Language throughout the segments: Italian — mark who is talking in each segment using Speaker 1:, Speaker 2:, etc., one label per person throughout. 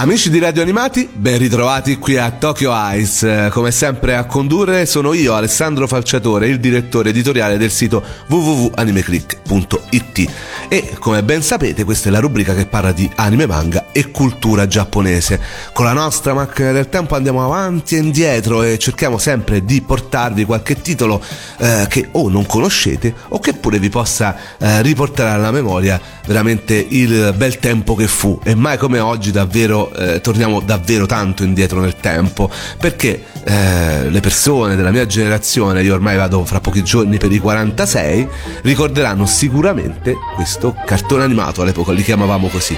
Speaker 1: Amici di Radio Animati, ben ritrovati qui a Tokyo Ice. Come sempre a condurre sono io, Alessandro Falciatore, il direttore editoriale del sito www.animeclick.it. E come ben sapete, questa è la rubrica che parla di anime, manga e cultura giapponese. Con la nostra macchina del tempo andiamo avanti e indietro e cerchiamo sempre di portarvi qualche titolo eh, che o non conoscete o che pure vi possa eh, riportare alla memoria veramente il bel tempo che fu. E mai come oggi davvero eh, torniamo davvero tanto indietro nel tempo perché eh, le persone della mia generazione, io ormai vado fra pochi giorni per i 46, ricorderanno sicuramente questo cartone animato, all'epoca li chiamavamo così.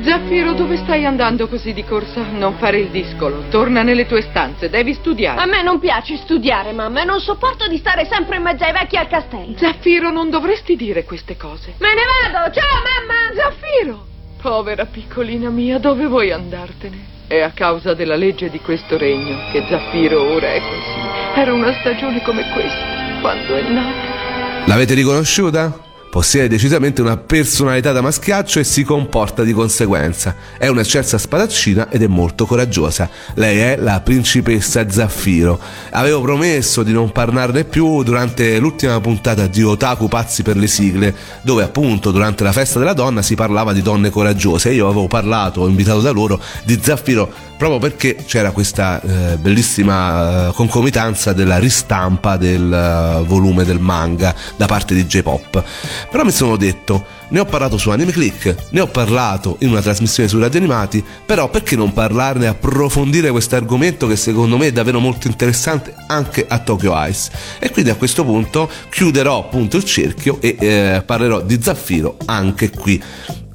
Speaker 2: Zaffiro, dove stai andando così di corsa? Non fare il discolo. Torna nelle tue stanze, devi studiare.
Speaker 3: A me non piace studiare, mamma, e non sopporto di stare sempre in mezzo ai vecchi al castello.
Speaker 2: Zaffiro, non dovresti dire queste cose.
Speaker 3: Me ne vado! Ciao, mamma!
Speaker 2: Zaffiro! Povera piccolina mia, dove vuoi andartene? È a causa della legge di questo regno che Zaffiro ora è così. Era una stagione come questa, quando è nata.
Speaker 1: L'avete riconosciuta? Possiede decisamente una personalità da maschiaccio e si comporta di conseguenza. È un'eccelsa spadaccina ed è molto coraggiosa. Lei è la principessa Zaffiro. Avevo promesso di non parlarne più durante l'ultima puntata di Otaku Pazzi per le sigle, dove appunto durante la festa della donna si parlava di donne coraggiose io avevo parlato, invitato da loro, di Zaffiro proprio perché c'era questa eh, bellissima eh, concomitanza della ristampa del eh, volume del manga da parte di J-Pop. Però mi sono detto, ne ho parlato su Anime Click, ne ho parlato in una trasmissione su Radio Animati, però perché non parlarne e approfondire questo argomento che secondo me è davvero molto interessante anche a Tokyo Ice? E quindi a questo punto chiuderò appunto il cerchio e eh, parlerò di Zaffiro anche qui.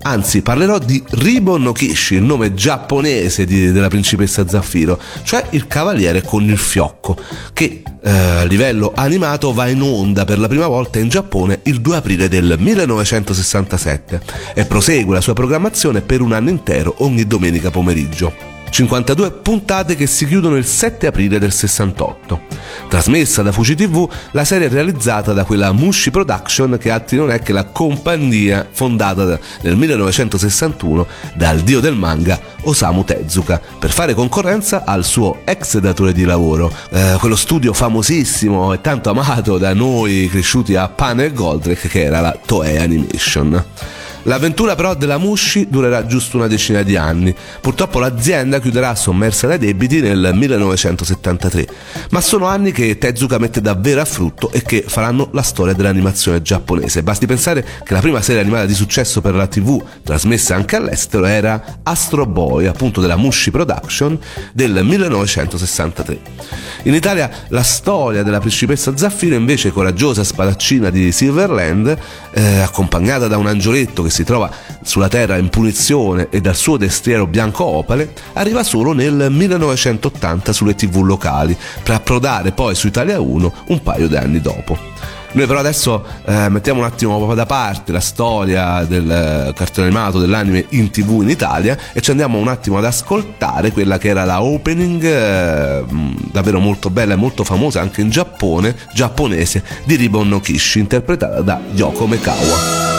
Speaker 1: Anzi, parlerò di Ribon no Kishi, il nome giapponese di, della principessa Zaffiro, cioè il cavaliere con il fiocco, che eh, a livello animato va in onda per la prima volta in Giappone il 2 aprile del 1967 e prosegue la sua programmazione per un anno intero ogni domenica pomeriggio. 52 puntate che si chiudono il 7 aprile del 68. Trasmessa da Fuji TV, la serie è realizzata da quella Mushi Production che altri non è che la compagnia fondata nel 1961 dal dio del manga Osamu Tezuka per fare concorrenza al suo ex datore di lavoro, eh, quello studio famosissimo e tanto amato da noi cresciuti a pane e Goldrake che era la Toei Animation. L'avventura però della Mushi durerà giusto una decina di anni. Purtroppo l'azienda chiuderà sommersa dai debiti nel 1973, ma sono anni che Tezuka mette davvero a frutto e che faranno la storia dell'animazione giapponese. Basti pensare che la prima serie animata di successo per la TV, trasmessa anche all'estero, era Astro Boy, appunto della Mushi Production del 1963. In Italia la storia della principessa Zaffiro invece coraggiosa spadaccina di Silverland, eh, accompagnata da un angioletto che si trova sulla Terra in punizione e dal suo destriero bianco opale, arriva solo nel 1980 sulle tv locali, per approdare poi su Italia 1 un paio di anni dopo. Noi però adesso eh, mettiamo un attimo da parte la storia del eh, cartone animato dell'anime in tv in Italia e ci andiamo un attimo ad ascoltare quella che era la opening eh, davvero molto bella e molto famosa anche in Giappone, giapponese, di Ribon no Kishi interpretata da Yoko Mekawa.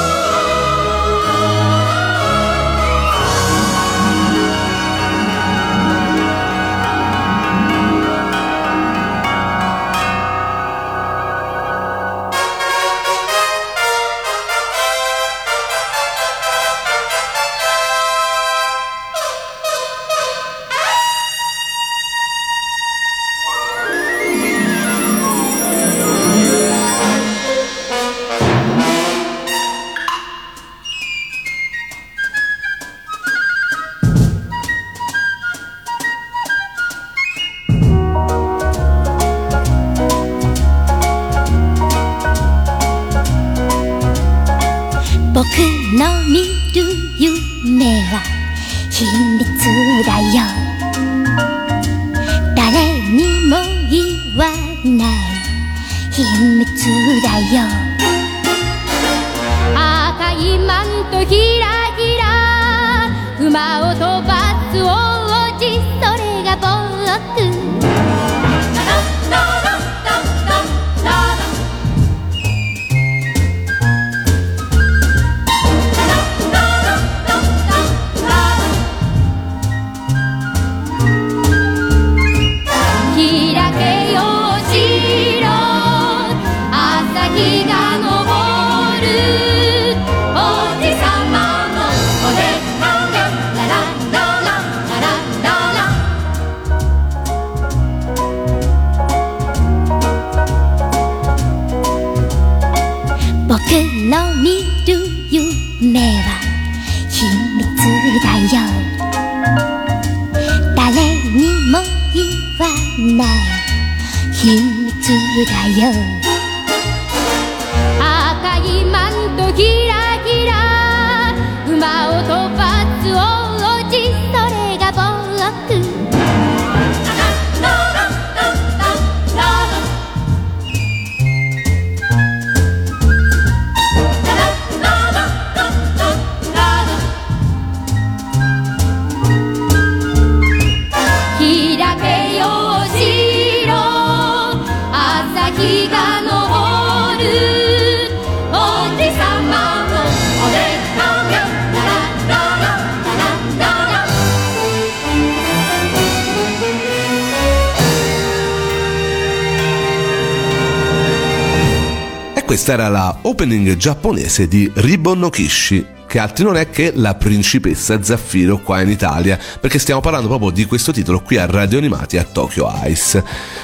Speaker 1: Questa era la opening giapponese di Ribbon no Kishi, che altri non è che la principessa Zaffiro qua in Italia, perché stiamo parlando proprio di questo titolo qui a Radio Animati a Tokyo Ice.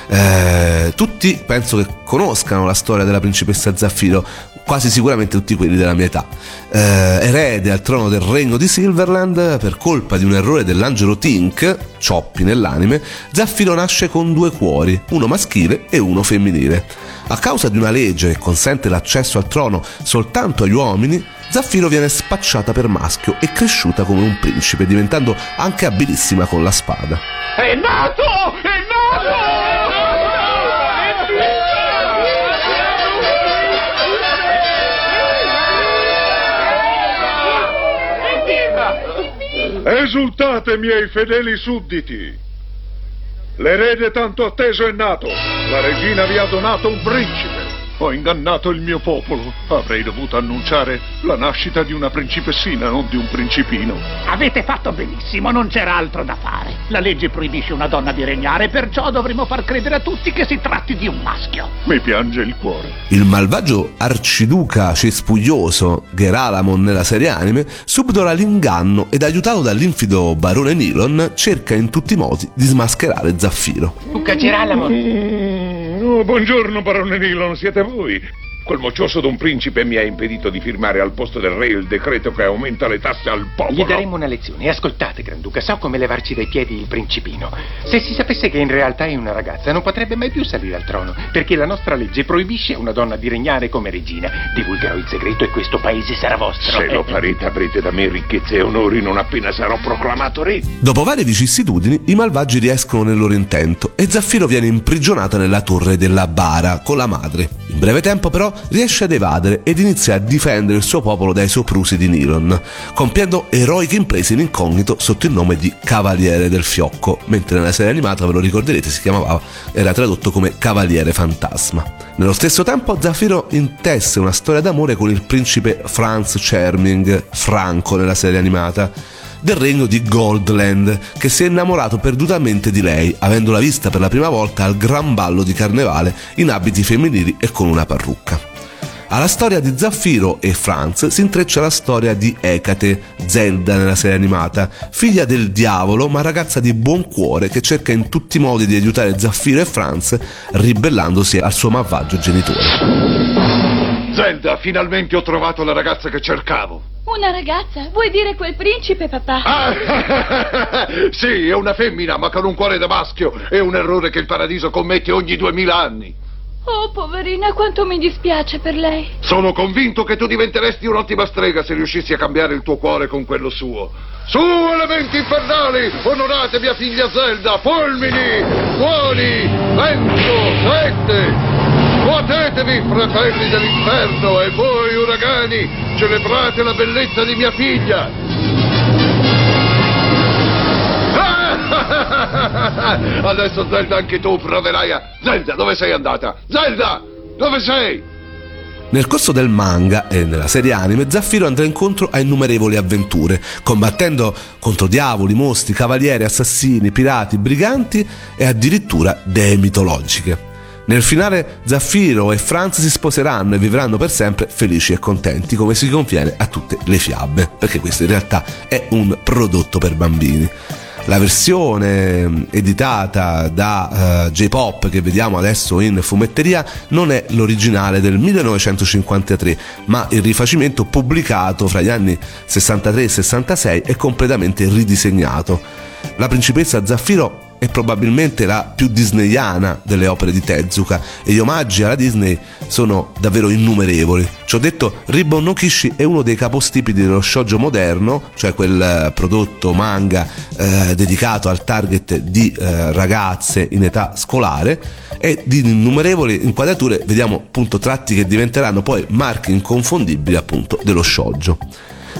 Speaker 1: Eh, tutti penso che conoscano la storia della principessa Zaffiro, quasi sicuramente tutti quelli della mia età. Eh, erede al trono del regno di Silverland per colpa di un errore dell'angelo Tink, Cioppi nell'anime, Zaffiro nasce con due cuori, uno maschile e uno femminile. A causa di una legge che consente l'accesso al trono soltanto agli uomini, Zaffiro viene spacciata per maschio e cresciuta come un principe, diventando anche abilissima con la spada.
Speaker 4: È nato! È nato!
Speaker 5: Esultate, miei fedeli sudditi! L'erede tanto atteso è nato. La regina vi ha donato un principe. Ho ingannato il mio popolo. Avrei dovuto annunciare la nascita di una principessina, non di un principino.
Speaker 4: Avete fatto benissimo, non c'era altro da fare. La legge proibisce una donna di regnare, perciò dovremo far credere a tutti che si tratti di un maschio.
Speaker 5: Mi piange il cuore.
Speaker 1: Il malvagio arciduca cespuglioso Geralamon nella serie anime subdola l'inganno ed aiutato dall'infido barone Nilon cerca in tutti i modi di smascherare Zaffiro.
Speaker 4: Luca Geralamon.
Speaker 5: Oh, buongiorno, barone Nilon, siete voi? Quel moccioso d'un principe mi ha impedito di firmare al posto del re il decreto che aumenta le tasse al popolo.
Speaker 6: Gli daremo una lezione. Ascoltate, Granduca, so come levarci dai piedi il principino. Se si sapesse che in realtà è una ragazza, non potrebbe mai più salire al trono, perché la nostra legge proibisce a una donna di regnare come regina. Divulgherò il segreto e questo paese sarà vostro.
Speaker 5: Se lo farete avrete da me ricchezze e onori non appena sarò proclamato re.
Speaker 1: Dopo varie vicissitudini, i malvagi riescono nel loro intento e Zaffiro viene imprigionata nella torre della bara con la madre. In breve tempo, però, riesce ad evadere ed inizia a difendere il suo popolo dai soprusi di Nilon, compiendo eroiche imprese in incognito sotto il nome di Cavaliere del Fiocco, mentre nella serie animata, ve lo ricorderete, si chiamava, era tradotto come Cavaliere Fantasma. Nello stesso tempo, Zaffiro intesse una storia d'amore con il principe Franz Charming, Franco nella serie animata, del regno di Goldland, che si è innamorato perdutamente di lei, avendola vista per la prima volta al gran ballo di carnevale in abiti femminili e con una parrucca. Alla storia di Zaffiro e Franz si intreccia la storia di Ecate, Zelda nella serie animata, figlia del diavolo ma ragazza di buon cuore che cerca in tutti i modi di aiutare Zaffiro e Franz ribellandosi al suo malvagio genitore.
Speaker 5: Zelda, finalmente ho trovato la ragazza che cercavo.
Speaker 3: Una ragazza? Vuoi dire quel principe, papà?
Speaker 5: Ah, sì, è una femmina, ma con un cuore da maschio. È un errore che il paradiso commette ogni duemila anni.
Speaker 3: Oh, poverina, quanto mi dispiace per lei.
Speaker 5: Sono convinto che tu diventeresti un'ottima strega se riuscissi a cambiare il tuo cuore con quello suo. Su, elementi infernali! Onorate mia figlia Zelda! Fulmini! Tuoni! Vento! Sette! Muotetevi, fratelli dell'inferno, e voi, uragani, celebrate la bellezza di mia figlia! Adesso Zelda anche tu proverai a... Zelda, dove sei andata? Zelda! Dove sei?
Speaker 1: Nel corso del manga e nella serie anime, Zaffiro andrà incontro a innumerevoli avventure, combattendo contro diavoli, mostri, cavalieri, assassini, pirati, briganti e addirittura dee mitologiche. Nel finale Zaffiro e Franz si sposeranno e vivranno per sempre felici e contenti, come si conviene a tutte le fiabe, perché questo in realtà è un prodotto per bambini. La versione editata da uh, J-Pop che vediamo adesso in fumetteria non è l'originale del 1953, ma il rifacimento pubblicato fra gli anni 63 e 66 è completamente ridisegnato. La principessa Zaffiro è probabilmente la più disneyana delle opere di Tezuka e gli omaggi alla Disney sono davvero innumerevoli. Ci ho detto, Ribbon no Kishi è uno dei capostipiti dello shoujo moderno, cioè quel eh, prodotto manga eh, dedicato al target di eh, ragazze in età scolare e di innumerevoli inquadrature vediamo appunto tratti che diventeranno poi marchi inconfondibili appunto dello shoujo.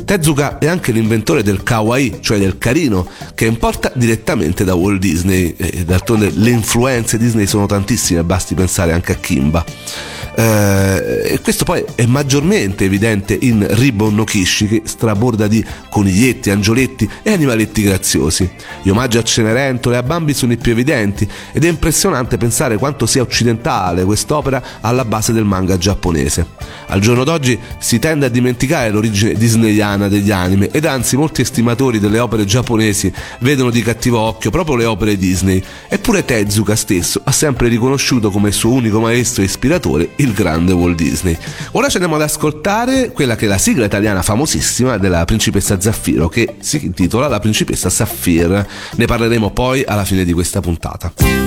Speaker 1: Tezuka è anche l'inventore del kawaii, cioè del carino, che importa direttamente da Walt Disney e d'altronde le influenze Disney sono tantissime, basti pensare anche a Kimba. Eh, questo poi è maggiormente evidente in Ribbon no Kishi che straborda di coniglietti, angioletti e animaletti graziosi. Gli omaggi a Cenerentola e a Bambi sono i più evidenti ed è impressionante pensare quanto sia occidentale quest'opera alla base del manga giapponese. Al giorno d'oggi si tende a dimenticare l'origine disneyana degli anime ed anzi molti estimatori delle opere giapponesi vedono di cattivo occhio proprio le opere Disney, eppure Tezuka stesso ha sempre riconosciuto come suo unico maestro e ispiratore il grande Walt Disney. Ora ci andiamo ad ascoltare quella che è la sigla italiana famosissima della principessa Zaffiro che si intitola La principessa Saffir. Ne parleremo poi alla fine di questa puntata.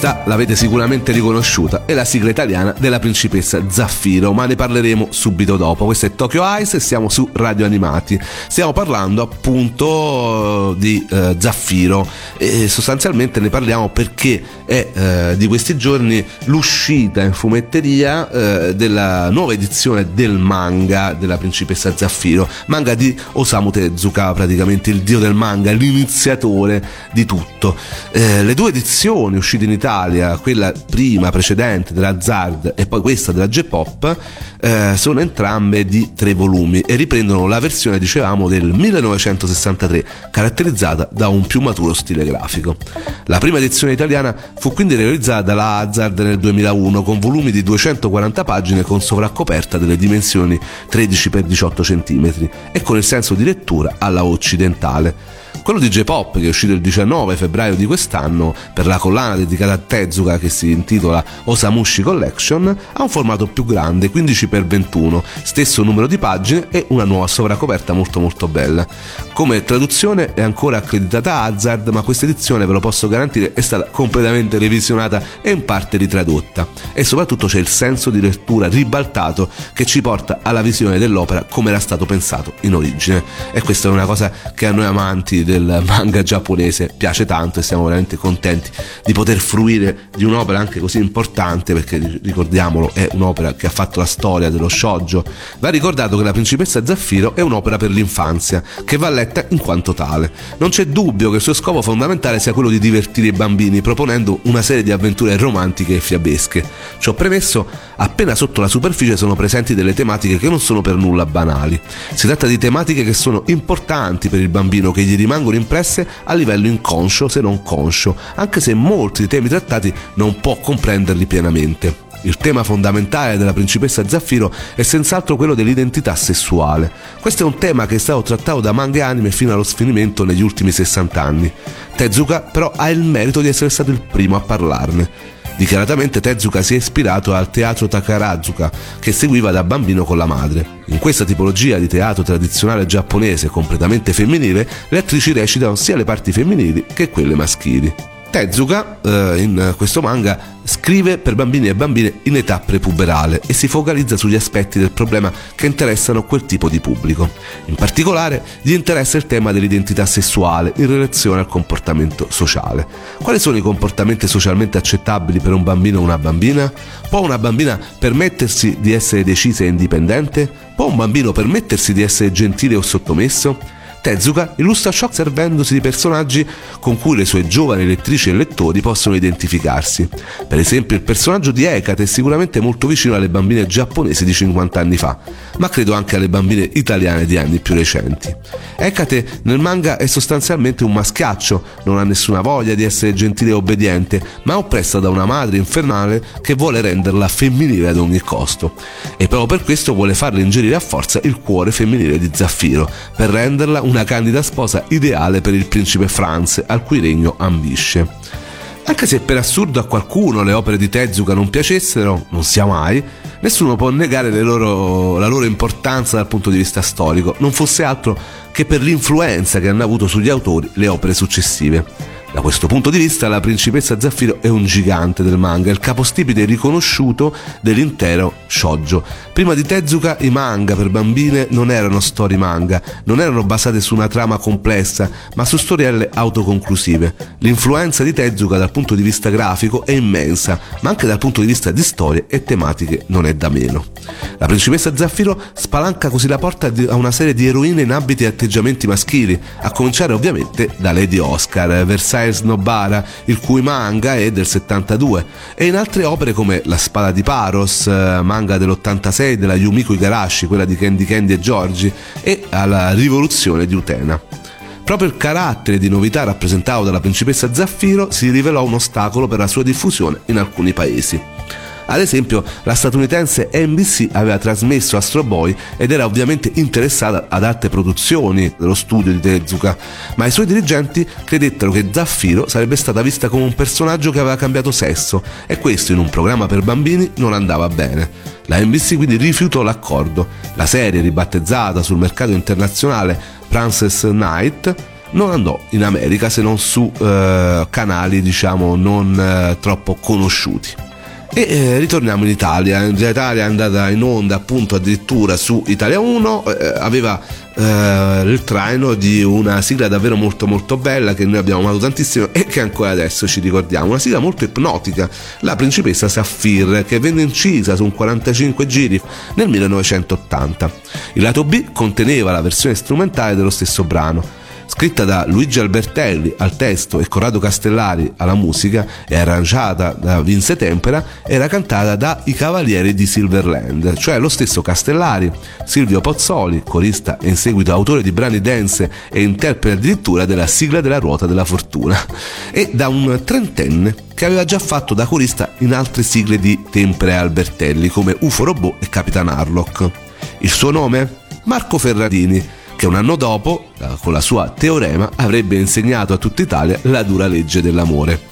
Speaker 1: Questa l'avete sicuramente riconosciuta, è la sigla italiana della principessa Zaffiro, ma ne parleremo subito dopo. Questo è Tokyo Ice e siamo su Radio Animati. Stiamo parlando appunto di eh, Zaffiro e sostanzialmente ne parliamo perché è eh, di questi giorni l'uscita in fumetteria eh, della nuova edizione del manga della principessa Zaffiro, manga di Osamu Tezuka, praticamente il dio del manga, l'iniziatore di tutto. Eh, le due edizioni uscite in Italia, quella prima precedente della Zard e poi questa della J-Pop, eh, sono entrambe di tre volumi e riprendono la versione, dicevamo, del 1963, caratterizzata da un più maturo stile grafico. La prima edizione italiana fu quindi realizzata dalla Hazard nel 2001 con volumi di 240 pagine con sovraccoperta delle dimensioni 13x18 cm e con il senso di lettura alla occidentale. Quello di J-Pop, che è uscito il 19 febbraio di quest'anno per la collana dedicata a Tezuka che si intitola Osamushi Collection, ha un formato più grande, 15x21, stesso numero di pagine e una nuova sovracoperta molto molto bella. Come traduzione è ancora accreditata Hazard, ma questa edizione, ve lo posso garantire, è stata completamente revisionata e in parte ritradotta. E soprattutto c'è il senso di lettura ribaltato che ci porta alla visione dell'opera come era stato pensato in origine. E questa è una cosa che a noi amanti del manga giapponese piace tanto e siamo veramente contenti di poter fruire di un'opera anche così importante perché ricordiamolo è un'opera che ha fatto la storia dello shoujo. Va ricordato che La principessa Zaffiro è un'opera per l'infanzia che va letta in quanto tale. Non c'è dubbio che il suo scopo fondamentale sia quello di divertire i bambini proponendo una serie di avventure romantiche e fiabesche. Ciò premesso, appena sotto la superficie sono presenti delle tematiche che non sono per nulla banali. Si tratta di tematiche che sono importanti per il bambino che gli rimangono impresse a livello inconscio se non conscio, anche se molti dei temi trattati non può comprenderli pienamente. Il tema fondamentale della principessa Zaffiro è senz'altro quello dell'identità sessuale. Questo è un tema che è stato trattato da manga e anime fino allo sfinimento negli ultimi 60 anni. Tezuka però ha il merito di essere stato il primo a parlarne. Dichiaratamente Tezuka si è ispirato al teatro Takarazuka che seguiva da bambino con la madre. In questa tipologia di teatro tradizionale giapponese completamente femminile, le attrici recitano sia le parti femminili che quelle maschili. Tezuka, eh, in questo manga, scrive per bambini e bambine in età prepuberale e si focalizza sugli aspetti del problema che interessano quel tipo di pubblico. In particolare gli interessa il tema dell'identità sessuale in relazione al comportamento sociale. Quali sono i comportamenti socialmente accettabili per un bambino o una bambina? Può una bambina permettersi di essere decisa e indipendente? Può un bambino permettersi di essere gentile o sottomesso? Tezuka illustra ciò servendosi di personaggi con cui le sue giovani lettrici e lettori possono identificarsi. Per esempio il personaggio di Hecate è sicuramente molto vicino alle bambine giapponesi di 50 anni fa, ma credo anche alle bambine italiane di anni più recenti. Hecate nel manga è sostanzialmente un maschiaccio, non ha nessuna voglia di essere gentile e obbediente, ma è oppressa da una madre infernale che vuole renderla femminile ad ogni costo. E proprio per questo vuole farle ingerire a forza il cuore femminile di Zaffiro, per renderla una candida sposa ideale per il principe Franz, al cui regno ambisce. Anche se per assurdo a qualcuno le opere di Tezuka non piacessero, non sia mai, nessuno può negare loro, la loro importanza dal punto di vista storico, non fosse altro che per l'influenza che hanno avuto sugli autori le opere successive. Da questo punto di vista la principessa Zaffiro è un gigante del manga, il capostipite riconosciuto dell'intero shoujo. Prima di Tezuka i manga per bambine non erano storie manga, non erano basate su una trama complessa, ma su storielle autoconclusive. L'influenza di Tezuka dal punto di vista grafico è immensa, ma anche dal punto di vista di storie e tematiche non è da meno. La principessa Zaffiro spalanca così la porta a una serie di eroine in abiti e atteggiamenti maschili, a cominciare ovviamente da Lady Oscar, Versailles Nobara, il cui manga è del 72, e in altre opere come La spada di Paros, eh, manga dell'86 della Yumiko Igarashi, quella di Candy Candy e Giorgi, e alla rivoluzione di Utena. Proprio il carattere di novità rappresentato dalla principessa Zaffiro si rivelò un ostacolo per la sua diffusione in alcuni paesi. Ad esempio, la statunitense NBC aveva trasmesso Astro Boy ed era ovviamente interessata ad altre produzioni dello studio di Tezuka, ma i suoi dirigenti credettero che Zaffiro sarebbe stata vista come un personaggio che aveva cambiato sesso e questo in un programma per bambini non andava bene. La NBC quindi rifiutò l'accordo. La serie, ribattezzata sul mercato internazionale Princess Night, non andò in America se non su eh, canali diciamo non eh, troppo conosciuti. E eh, ritorniamo in Italia. In Italia è andata in onda appunto addirittura su Italia 1, eh, aveva eh, il traino di una sigla davvero molto molto bella che noi abbiamo amato tantissimo e che ancora adesso ci ricordiamo. Una sigla molto ipnotica, la principessa Saphir, che venne incisa su un 45 giri nel 1980. Il lato B conteneva la versione strumentale dello stesso brano scritta da Luigi Albertelli al testo e Corrado Castellari alla musica e arrangiata da Vince Tempera, era cantata da I Cavalieri di Silverland, cioè lo stesso Castellari, Silvio Pozzoli, corista e in seguito autore di brani dance e interprete addirittura della sigla della Ruota della Fortuna, e da un trentenne che aveva già fatto da corista in altre sigle di Tempera e Albertelli come UFO Robot e Capitan Harlock. Il suo nome? Marco Ferradini, che un anno dopo, eh, con la sua Teorema, avrebbe insegnato a tutta Italia la dura legge dell'amore.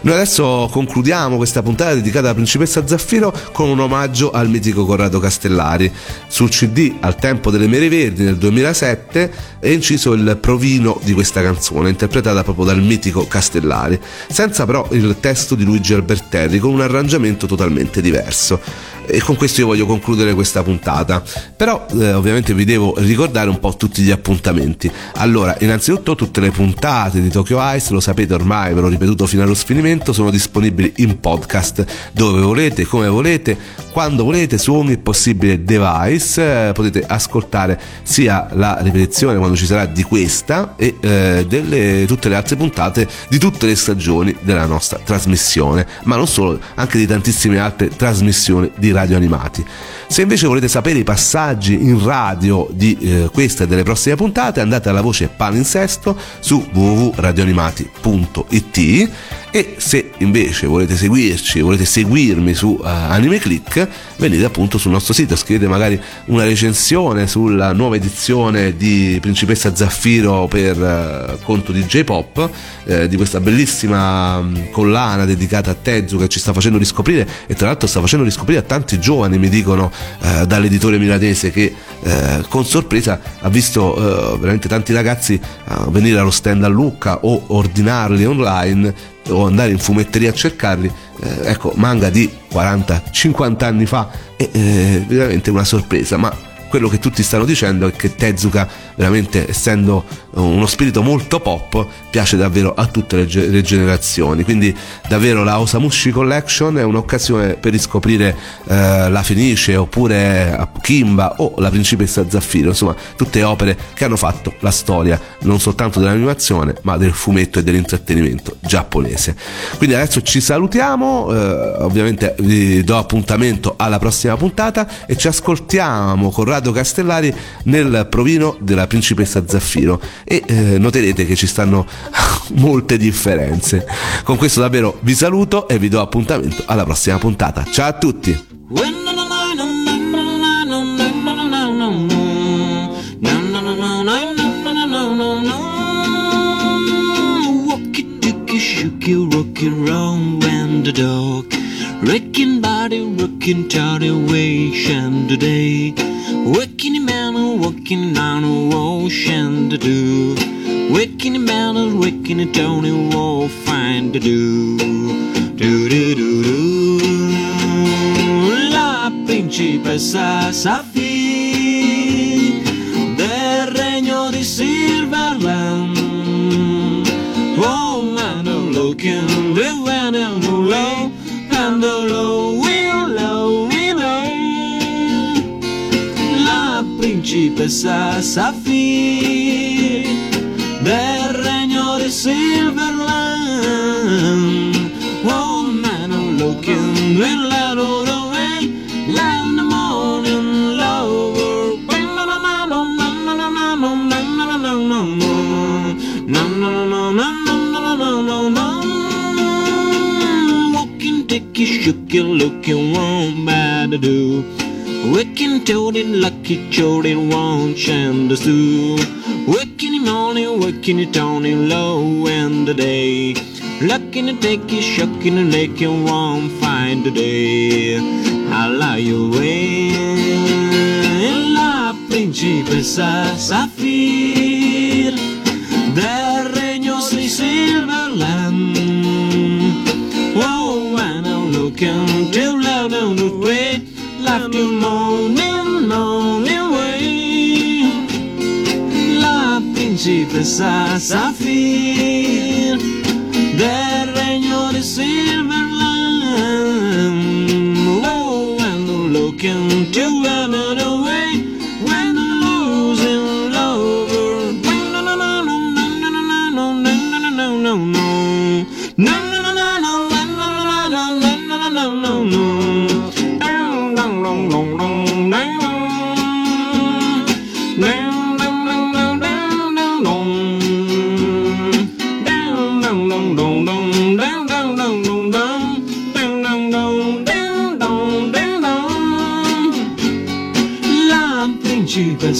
Speaker 1: Noi adesso concludiamo questa puntata dedicata alla principessa Zaffiro con un omaggio al mitico Corrado Castellari. Sul CD Al tempo delle mere verdi nel 2007 è inciso il provino di questa canzone, interpretata proprio dal mitico Castellari, senza però il testo di Luigi Albertelli, con un arrangiamento totalmente diverso e con questo io voglio concludere questa puntata. Però eh, ovviamente vi devo ricordare un po' tutti gli appuntamenti. Allora innanzitutto tutte le puntate di Tokyo Ice lo sapete ormai ve l'ho ripetuto fino allo sfinimento sono disponibili in podcast dove volete come volete quando volete su ogni possibile device. Eh, potete ascoltare sia la ripetizione quando ci sarà di questa e eh, delle, tutte le altre puntate di tutte le stagioni della nostra trasmissione. Ma non solo anche di tantissime altre trasmissioni di radio animati. Se invece volete sapere i passaggi in radio di eh, queste e delle prossime puntate, andate alla voce palinsesto su www.radioanimati.it e se invece volete seguirci, volete seguirmi su uh, Anime Click, venite appunto sul nostro sito, scrivete magari una recensione sulla nuova edizione di Principessa Zaffiro per uh, conto di J-Pop, eh, di questa bellissima um, collana dedicata a Tezu che ci sta facendo riscoprire e tra l'altro sta facendo riscoprire a tanti giovani, mi dicono, uh, dall'editore milanese che uh, con sorpresa ha visto veramente tanti ragazzi venire allo stand a Lucca o ordinarli online o andare in fumetteria a cercarli, eh, ecco, manga di 40-50 anni fa. È eh, veramente una sorpresa, ma quello che tutti stanno dicendo è che Tezuka, veramente essendo uno spirito molto pop, piace davvero a tutte le, ge- le generazioni. Quindi davvero la Osamushi Collection è un'occasione per riscoprire eh, la Fenice oppure Kimba o la Principessa Zaffiro, insomma tutte opere che hanno fatto la storia non soltanto dell'animazione ma del fumetto e dell'intrattenimento giapponese. Quindi adesso ci salutiamo, eh, ovviamente vi do appuntamento alla prossima puntata e ci ascoltiamo con Radio Castellari nel provino della Principessa Zaffiro e eh, noterete che ci stanno molte differenze. Con questo davvero vi saluto e vi do appuntamento alla prossima puntata. Ciao a tutti!
Speaker 7: Rockin' round and the dog Wrecking body, rocking toddy way, and today Waking man, working down a ocean to do. Waking man, working a Tony wall, find to do. Do do do do. La principessa Safi del regno di Silverland. Oh man, I'm looking, principessa Saphir del regno di Silverland. Oh man, I'm looking in light of the way, the morning lover. Walking, shooky, looking, one bad do. Waking toadin' lucky Rocky Jordan Ranch and the zoo. Working in the morning, working it down in low and the day. Looking and taking, shucking and licking, won't find the day. I lie away. La principessa Safir del Regno di Silverland. Oh, when I'm looking till loud on the way, like the morning. cheap as a sapphire.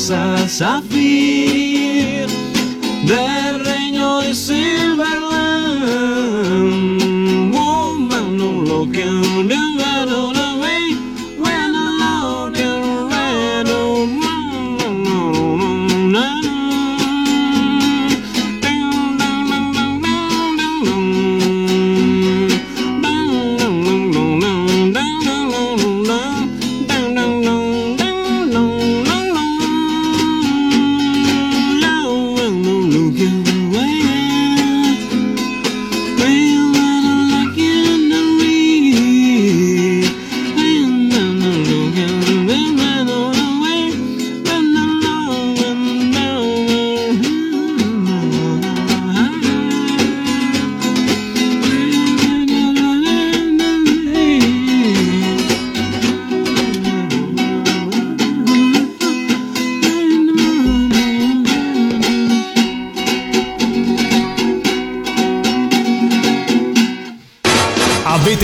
Speaker 7: Rosa Zafir.
Speaker 8: There